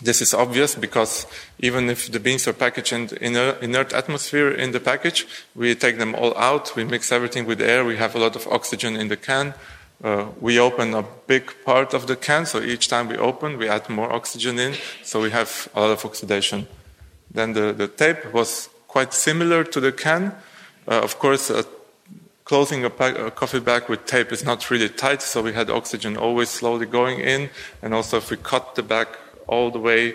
This is obvious because even if the beans are packaged in inert atmosphere in the package, we take them all out, we mix everything with air, we have a lot of oxygen in the can. Uh, we open a big part of the can, so each time we open, we add more oxygen in, so we have a lot of oxidation. Then the, the tape was quite similar to the can. Uh, of course, a closing a, pack, a, coffee bag with tape is not really tight, so we had oxygen always slowly going in. And also, if we cut the bag all the way,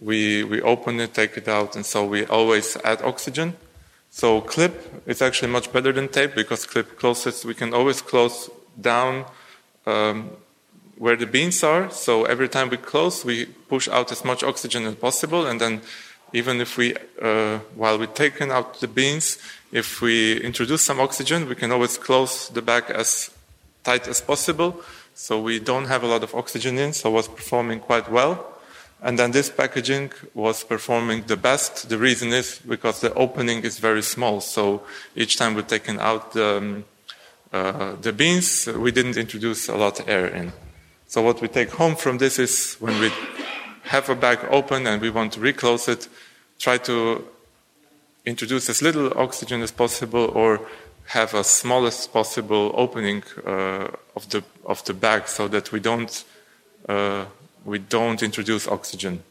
we, we open it, take it out, and so we always add oxygen. So clip is actually much better than tape because clip closes, we can always close down um, where the beans are. So every time we close, we push out as much oxygen as possible, and then even if we, uh, while we're taking out the beans, if we introduce some oxygen, we can always close the bag as tight as possible. So we don't have a lot of oxygen in, so it was performing quite well. And then this packaging was performing the best. The reason is because the opening is very small. So each time we're taking out the, um, uh, the beans, we didn't introduce a lot of air in. So what we take home from this is when we have a bag open and we want to reclose it, try to introduce as little oxygen as possible or have a smallest possible opening uh, of the of the bag so that we don't uh, we don't introduce oxygen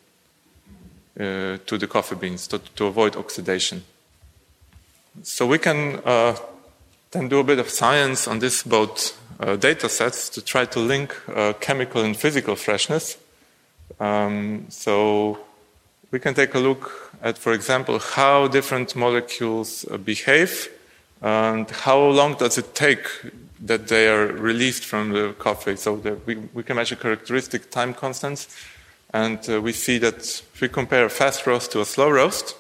uh, to the coffee beans to, to, avoid oxidation. So we can uh, then do a bit of science on this both uh, data sets to try to link uh, chemical and physical freshness. Um, so we can take a look at, for example, how different molecules uh, behave and how long does it take that they are released from the coffee. So we, we can measure characteristic time constants. And uh, we see that if we compare a fast roast to a slow roast,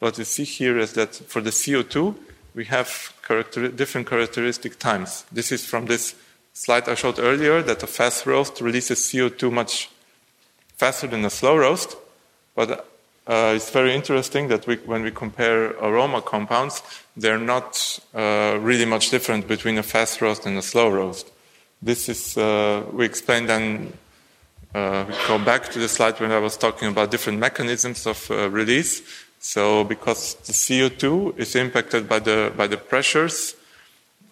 What we see here is that for the CO2, we have character different characteristic times. This is from this slide I showed earlier that a fast roast releases CO2 much faster than a slow roast. But uh, it's very interesting that we, when we compare aroma compounds, they're not uh, really much different between a fast roast and a slow roast. This is, uh, we explained and uh, we go back to the slide when I was talking about different mechanisms of uh, release. So because the CO2 is impacted by the, by the pressures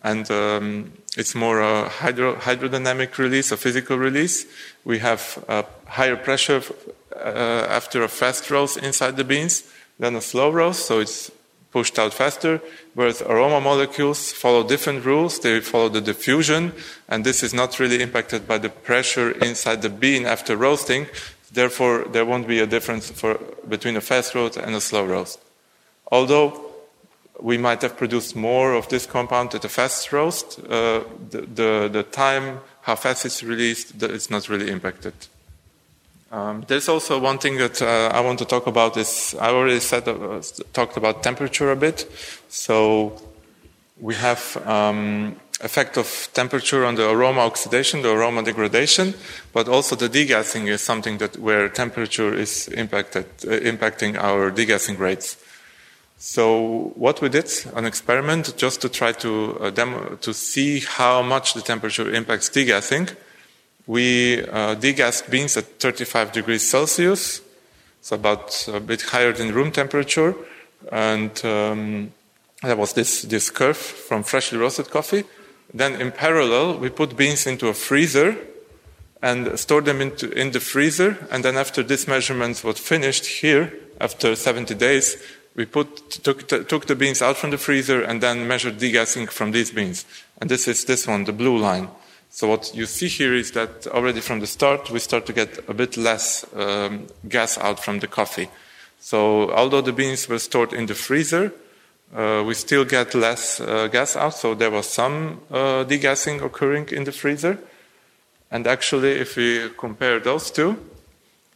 and um, it's more a hydro, hydrodynamic release, a physical release. We have a higher pressure after a fast roast inside the beans than a slow roast, so it's pushed out faster. Whereas aroma molecules follow different rules. They follow the diffusion, and this is not really impacted by the pressure inside the bean after roasting. Therefore, there won't be a difference for, between a fast roast and a slow roast. Although we might have produced more of this compound at a fast roast, uh, the, the, the, time, how fast it's released, it's not really impacted. Um, there's also one thing that uh, I want to talk about is I already said uh, talked about temperature a bit. So we have um, effect of temperature on the aroma oxidation, the aroma degradation, but also the degassing is something that where temperature is impacted, uh, impacting our degassing rates. So what we did, an experiment just to try to uh, demo, to see how much the temperature impacts degassing we uh, degassed beans at 35 degrees Celsius, so about a bit higher than room temperature. And um, that was this, this curve from freshly roasted coffee. Then in parallel, we put beans into a freezer and stored them into, in the freezer. And then after this measurement was finished here, after 70 days, we put, took, took the beans out from the freezer and then measured degassing from these beans. And this is this one, the blue line. So what you see here is that already from the start, we start to get a bit less um, gas out from the coffee. So although the beans were stored in the freezer, uh, we still get less uh, gas out. So there was some uh, degassing occurring in the freezer. And actually, if we compare those two,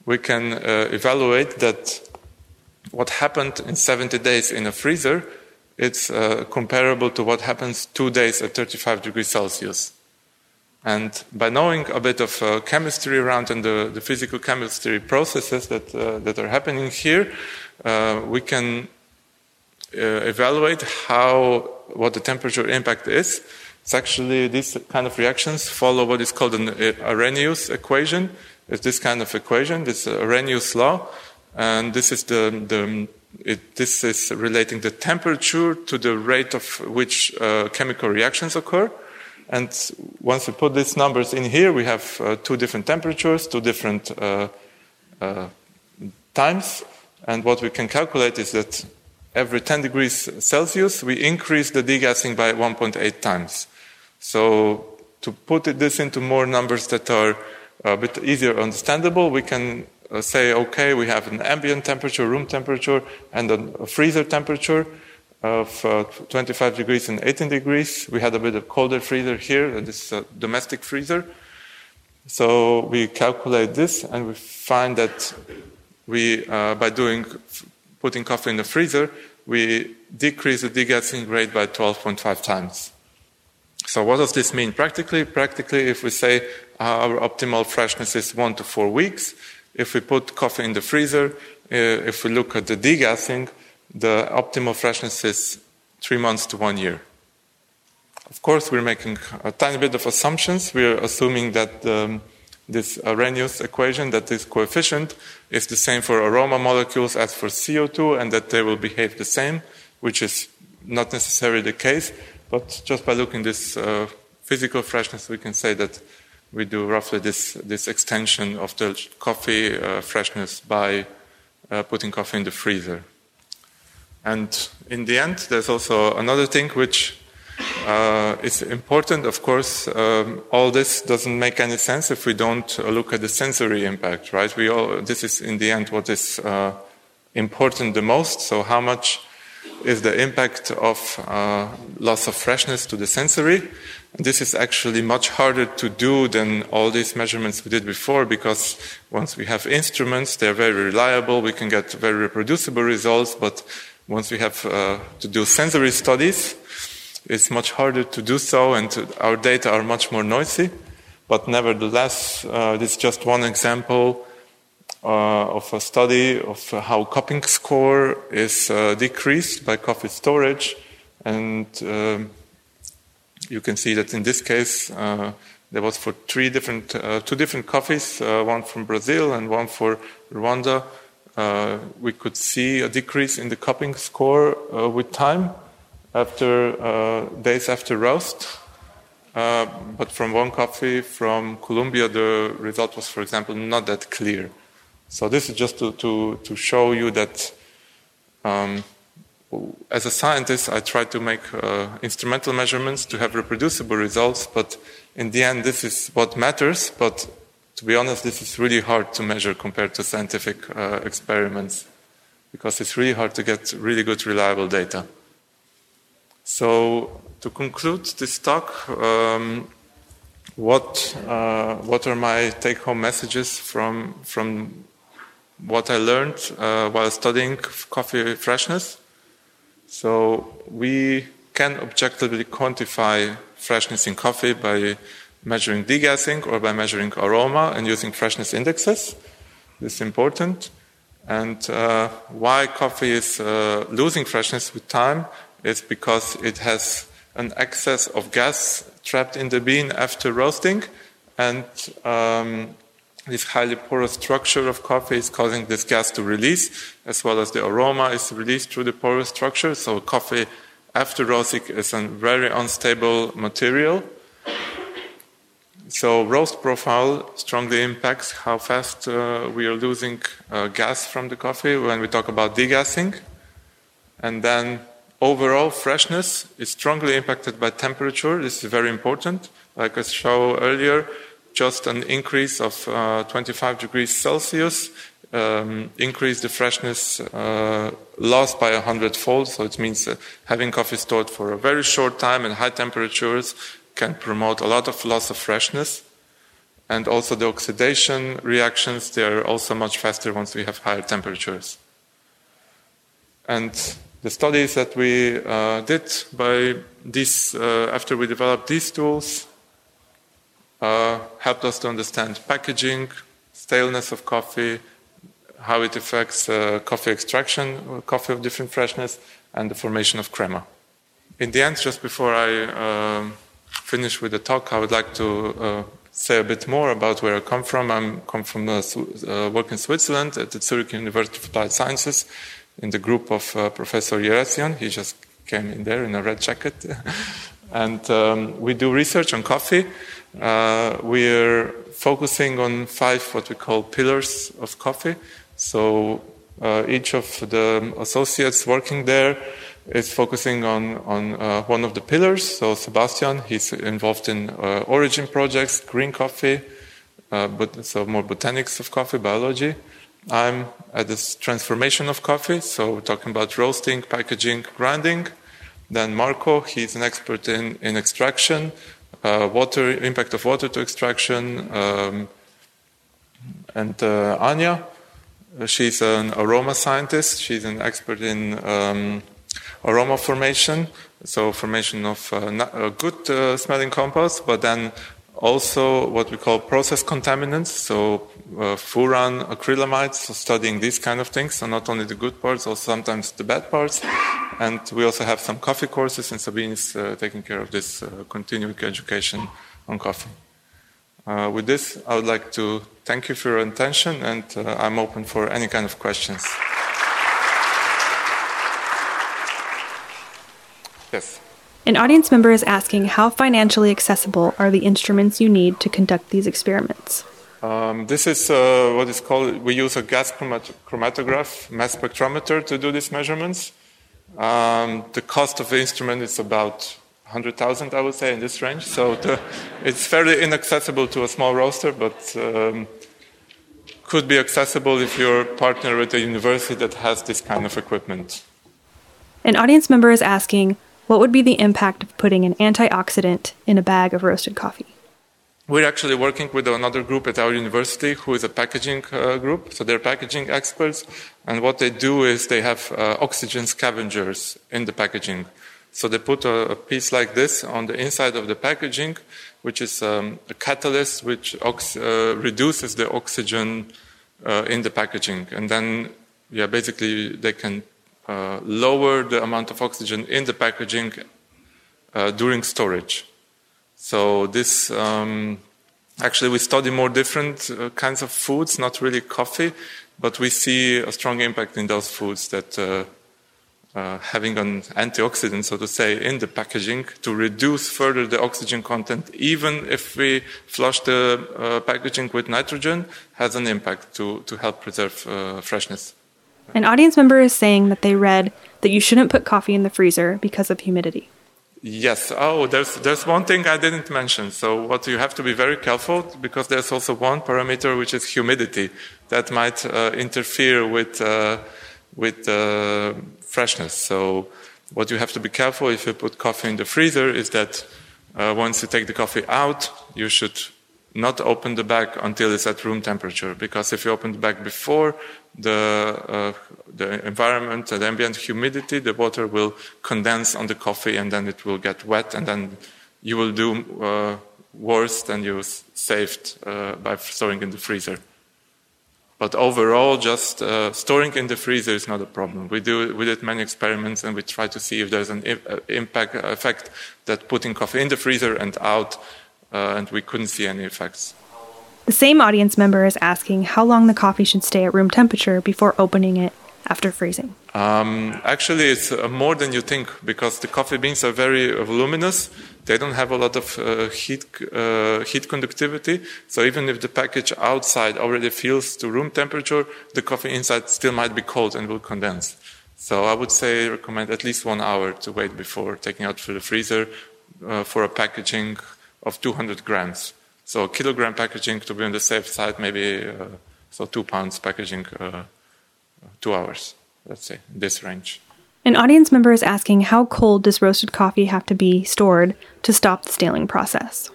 we can uh, evaluate that what happened in 70 days in a freezer, it's uh, comparable to what happens two days at 35 degrees Celsius. And by knowing a bit of uh, chemistry around and the, the, physical chemistry processes that, uh, that are happening here, uh, we can uh, evaluate how, what the temperature impact is. It's actually these kind of reactions follow what is called an uh, Arrhenius equation. It's this kind of equation, this Arrhenius law. And this is the, the it, this is relating the temperature to the rate of which uh, chemical reactions occur. And once we put these numbers in here, we have uh, two different temperatures, two different uh, uh, times. And what we can calculate is that every 10 degrees Celsius, we increase the degassing by 1.8 times. So to put this into more numbers that are a bit easier understandable, we can uh, say, okay, we have an ambient temperature, room temperature, and a freezer temperature of uh, 25 degrees and 18 degrees. We had a bit of colder freezer here, this uh, domestic freezer. So we calculate this and we find that we, uh, by doing, putting coffee in the freezer, we decrease the degassing rate by 12.5 times. So what does this mean practically? Practically, if we say our optimal freshness is one to four weeks, if we put coffee in the freezer, uh, if we look at the degassing, the optimal freshness is three months to one year. Of course, we're making a tiny bit of assumptions. We're assuming that um, this Arrhenius equation, that this coefficient is the same for aroma molecules as for CO2 and that they will behave the same, which is not necessarily the case. But just by looking this uh, physical freshness, we can say that we do roughly this, this extension of the coffee uh, freshness by uh, putting coffee in the freezer. And in the end, there's also another thing which uh, is important. Of course, um, all this doesn't make any sense if we don't look at the sensory impact, right? We all, this is in the end what is uh, important the most. So how much is the impact of uh, loss of freshness to the sensory? And this is actually much harder to do than all these measurements we did before because once we have instruments, they're very reliable. We can get very reproducible results, but once we have uh, to do sensory studies, it's much harder to do so, and to, our data are much more noisy. But nevertheless, uh, this is just one example uh, of a study of how cupping score is uh, decreased by coffee storage. And um, you can see that in this case, uh, there was for three different, uh, two different coffees, one from Brazil and one for Rwanda. We could see a decrease in the cupping score with time after days after roast. Uh, but from one coffee from Colombia, the result was, for example, not that clear. So this is just to, to, to show you that um, as a scientist, I try to make uh, instrumental measurements to have reproducible results, but in the end, this is what matters. But to be honest, this is really hard to measure compared to scientific uh, experiments because it's really hard to get really good, reliable data. So to conclude this talk, um, what uh, what are my take-home messages from from what I learned uh, while studying coffee freshness? So we can objectively quantify freshness in coffee by measuring degassing or by measuring aroma and using freshness indexes. This is important. And uh, why coffee is uh, losing freshness with time is because it has an excess of gas trapped in the bean after roasting, and um, this highly porous structure of coffee is causing this gas to release, as well as the aroma is released through the porous structure. So coffee after roasting is a very unstable material. So roast profile strongly impacts how fast uh, we are losing uh, gas from the coffee when we talk about degassing. And then Overall, freshness is strongly impacted by temperature. This is very important. Like I showed earlier, just an increase of uh, 25 degrees Celsius um, the freshness uh, lost by a hundredfold. So it means uh, having coffee stored for a very short time and high temperatures can promote a lot of loss of freshness. And also the oxidation reactions, they are also much faster once we have higher temperatures. And the studies that we uh, did by this, uh, after we developed these tools, uh, helped us to understand packaging, staleness of coffee, how it affects uh, coffee extraction, coffee of different freshness, and the formation of crema. In the end, just before I um, finish with the talk, I would like to uh, say a bit more about where I come from. I come from uh, work in Switzerland at the Zurich University of Applied Sciences in the group of uh, Professor Yeretzian. He just came in there in a red jacket. and um, we do research on coffee. Uh, we're focusing on five what we call pillars of coffee. So uh, each of the associates working there is focusing on, on uh, one of the pillars. So Sebastian, he's involved in uh, origin projects, green coffee, uh, but so more botanics of coffee, biology. I'm at this transformation of coffee, so we're talking about roasting, packaging, grinding. Then Marco, he's an expert in, in extraction, uh, water, impact of water to extraction. Um, and uh, Anya, she's an aroma scientist. She's an expert in um, aroma formation, so formation of uh, uh good uh, smelling compounds, but then also what we call process contaminants, so uh, furan, acrylamides, so studying these kind of things, so not only the good parts, also sometimes the bad parts. And we also have some coffee courses, and Sabine is uh, taking care of this uh, continuing education on coffee. Uh, with this, I would like to thank you for your attention, and I'm open for any kind of questions. Yes. An audience member is asking how financially accessible are the instruments you need to conduct these experiments? Um, this is uh, what is called, we use a gas chromat- chromatograph mass spectrometer to do these measurements. Um, the cost of the instrument is about 100,000, I would say, in this range. So the, it's fairly inaccessible to a small roaster, but um, could be accessible if you're partner with a university that has this kind of equipment. An audience member is asking, what would be the impact of putting an antioxidant in a bag of roasted coffee? we're actually working with another group at our university who is a packaging uh, group. So they're packaging experts. And what they do is they have uh, oxygen scavengers in the packaging. So they put a, a, piece like this on the inside of the packaging, which is um, a catalyst which ox- uh, reduces the oxygen uh, in the packaging. And then, yeah, basically they can uh, lower the amount of oxygen in the packaging uh, during storage. So this um, actually we study more different uh, kinds of foods, not really coffee, but we see a strong impact in those foods that uh, uh, having an antioxidant, so to say, in the packaging to reduce further the oxygen content, even if we flush the uh, packaging with nitrogen, has an impact to, to help preserve freshness. An audience member is saying that they read that you shouldn't put coffee in the freezer because of humidity. Yes. Oh, there's there's one thing I didn't mention. So what you have to be very careful because there's also one parameter which is humidity that might uh, interfere with uh, with uh, freshness. So what you have to be careful if you put coffee in the freezer is that uh, once you take the coffee out, you should not open the bag until it's at room temperature because if you open the bag before the uh, the environment, the ambient humidity, the water will condense on the coffee and then it will get wet and then you will do uh, worse than you saved uh, by storing in the freezer. But overall, just uh, storing in the freezer is not a problem. We do we did many experiments and we try to see if there's an uh, impact effect that putting coffee in the freezer and out, uh, and we couldn't see any effects. The same audience member is asking how long the coffee should stay at room temperature before opening it after freezing. Um, actually, it's uh, more than you think because the coffee beans are very voluminous. They don't have a lot of uh, heat uh, heat conductivity. So even if the package outside already feels to room temperature, the coffee inside still might be cold and will condense. So I would say recommend at least one hour to wait before taking out for the freezer uh, for a packaging of 200 grams. So kilogram packaging to be on the safe side, maybe uh, so two pounds packaging, uh, two hours, let's say, this range. An audience member is asking how cold does roasted coffee have to be stored to stop the staling process?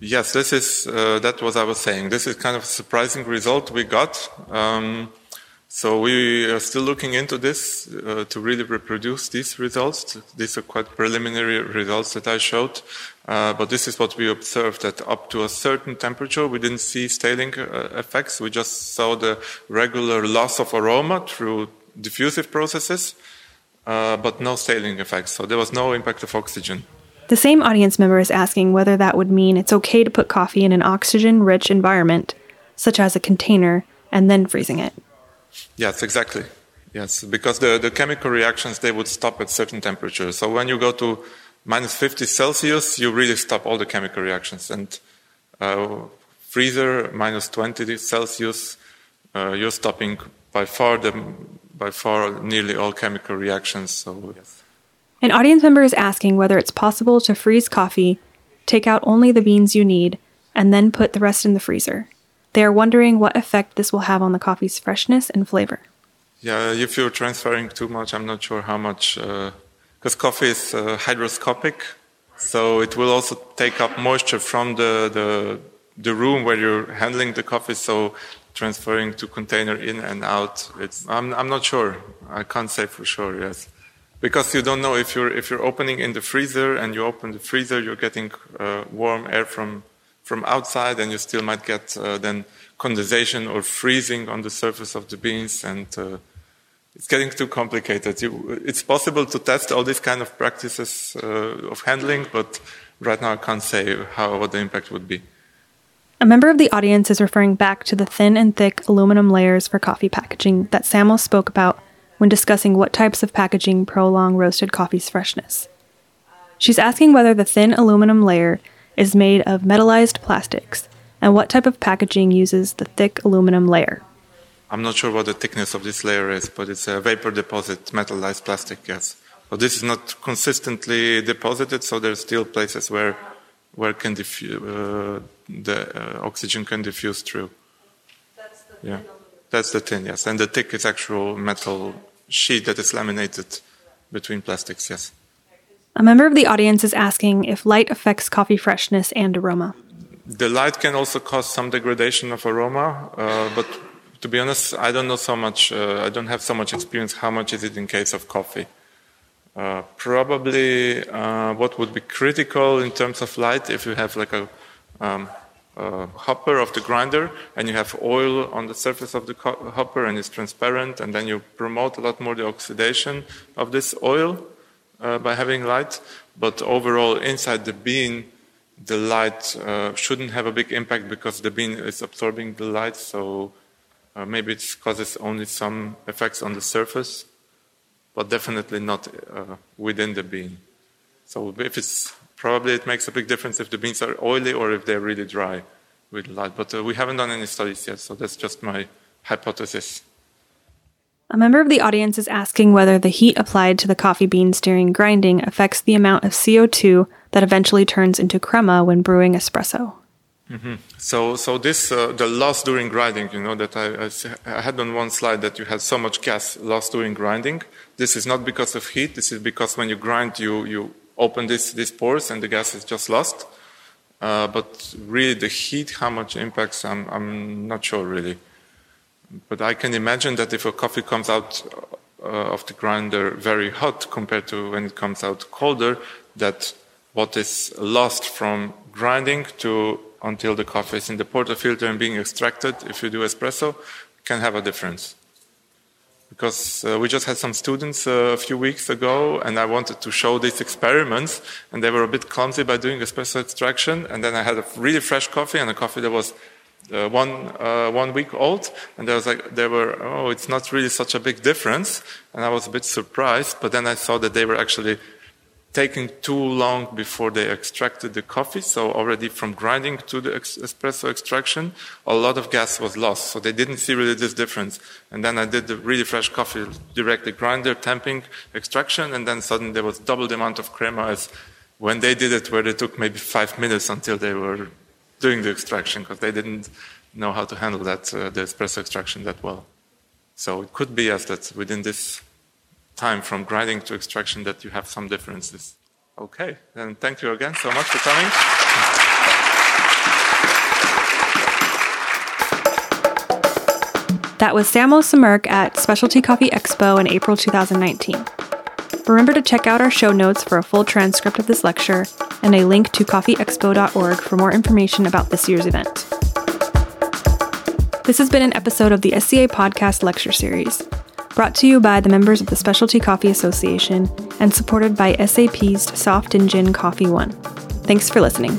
Yes, this is uh, that was I was saying. This is kind of a surprising result we got. Um, so we are still looking into this uh, to really reproduce these results. These are quite preliminary results that I showed, uh, but this is what we observed that up to a certain temperature, we didn't see staling uh, effects. We just saw the regular loss of aroma through diffusive processes, uh, but no staling effects. So there was no impact of oxygen. The same audience member is asking whether that would mean it's okay to put coffee in an oxygen rich environment, such as a container, and then freezing it. Yes, exactly. Yes, because the, the chemical reactions, they would stop at certain temperatures. So when you go to minus 50 Celsius, you really stop all the chemical reactions. And uh, freezer, minus 20 Celsius, uh, you're stopping by far the, by far nearly all chemical reactions. So yes. An audience member is asking whether it's possible to freeze coffee, take out only the beans you need, and then put the rest in the freezer. They are wondering what effect this will have on the coffee's freshness and flavor. Yeah, if you're transferring too much, I'm not sure how much, because coffee is uh, hygroscopic, so it will also take up moisture from the, the, the room where you're handling the coffee. So transferring to container in and out, it's, I'm, I'm not sure. I can't say for sure, yes. Because you don't know if you're, if you're opening in the freezer and you open the freezer, you're getting uh, warm air from from outside, and you still might get uh, then condensation or freezing on the surface of the beans, and uh, it's getting too complicated. You, it's possible to test all these kind of practices uh, of handling, but right now I can't say how what the impact would be. A member of the audience is referring back to the thin and thick aluminum layers for coffee packaging that Samuel spoke about when discussing what types of packaging prolong roasted coffee's freshness. She's asking whether the thin aluminum layer is made of metallized plastics, and what type of packaging uses the thick aluminum layer? I'm not sure what the thickness of this layer is, but it's a vapor deposit metallized plastic, yes. So this is not consistently deposited, so there's still places where where can diffu- uh, the uh, oxygen can diffuse through. That's the yeah. That's the thin, yes. And the thick is actual metal sheet that is laminated between plastics, yes. A member of the audience is asking if light affects coffee freshness and aroma. the light can also cause some degradation of aroma, uh, but to be honest, I don't know so much. Uh, I don't have so much experience. How much is it in case of coffee? Uh, probably uh, what would be critical in terms of light if you have like a, um, a, hopper of the grinder and you have oil on the surface of the hopper and it's transparent and then you promote a lot more the oxidation of this oil uh, by having light but overall inside the bean the light uh, shouldn't have a big impact because the bean is absorbing the light so uh, maybe it causes only some effects on the surface but definitely not uh, within the bean. So if it's probably it makes a big difference if the beans are oily or if they're really dry with light. But uh, we haven't done any studies yet, so that's just my hypothesis. A member of the audience is asking whether the heat applied to the coffee beans during grinding affects the amount of CO2 that eventually turns into crema when brewing espresso. Mm-hmm. So, so this uh, the loss during grinding, you know, that I, I, had on one slide that you had so much gas lost during grinding. This is not because of heat. This is because when you grind, you you open this these pores and the gas is just lost. Uh, but really, the heat, how much impacts, I'm I'm not sure really. But I can imagine that if a coffee comes out uh, of the grinder very hot compared to when it comes out colder, that what is lost from grinding to until the coffee is in the portafilter and being extracted, if you do espresso, can have a difference. Because uh, we just had some students uh, a few weeks ago, and I wanted to show these experiments, and they were a bit clumsy by doing espresso extraction. And then I had a really fresh coffee and a coffee that was uh, one uh, one week old, and there was like they were oh, it's not really such a big difference, and I was a bit surprised. But then I saw that they were actually taking too long before they extracted the coffee. So already from grinding to the ex- espresso extraction, a lot of gas was lost. So they didn't see really this difference. And then I did the really fresh coffee directly grinder, tamping, extraction, and then suddenly there was double the amount of crema as when they did it, where they took maybe five minutes until they were doing the extraction because they didn't know how to handle that, uh, the espresso extraction that well. So it could be as that within this time from grinding to extraction that you have some differences. Okay, then thank you again so much for coming. That was Samo Smrke at Specialty Coffee Expo in April 2019. Remember to check out our show notes for a full transcript of this lecture and a link to coffeeexpo.org for more information about this year's event. This has been an episode of the SCA Podcast Lecture Series brought to you by the members of the Specialty Coffee Association and supported by SAP's Soft and Gin Coffee One. Thanks for listening.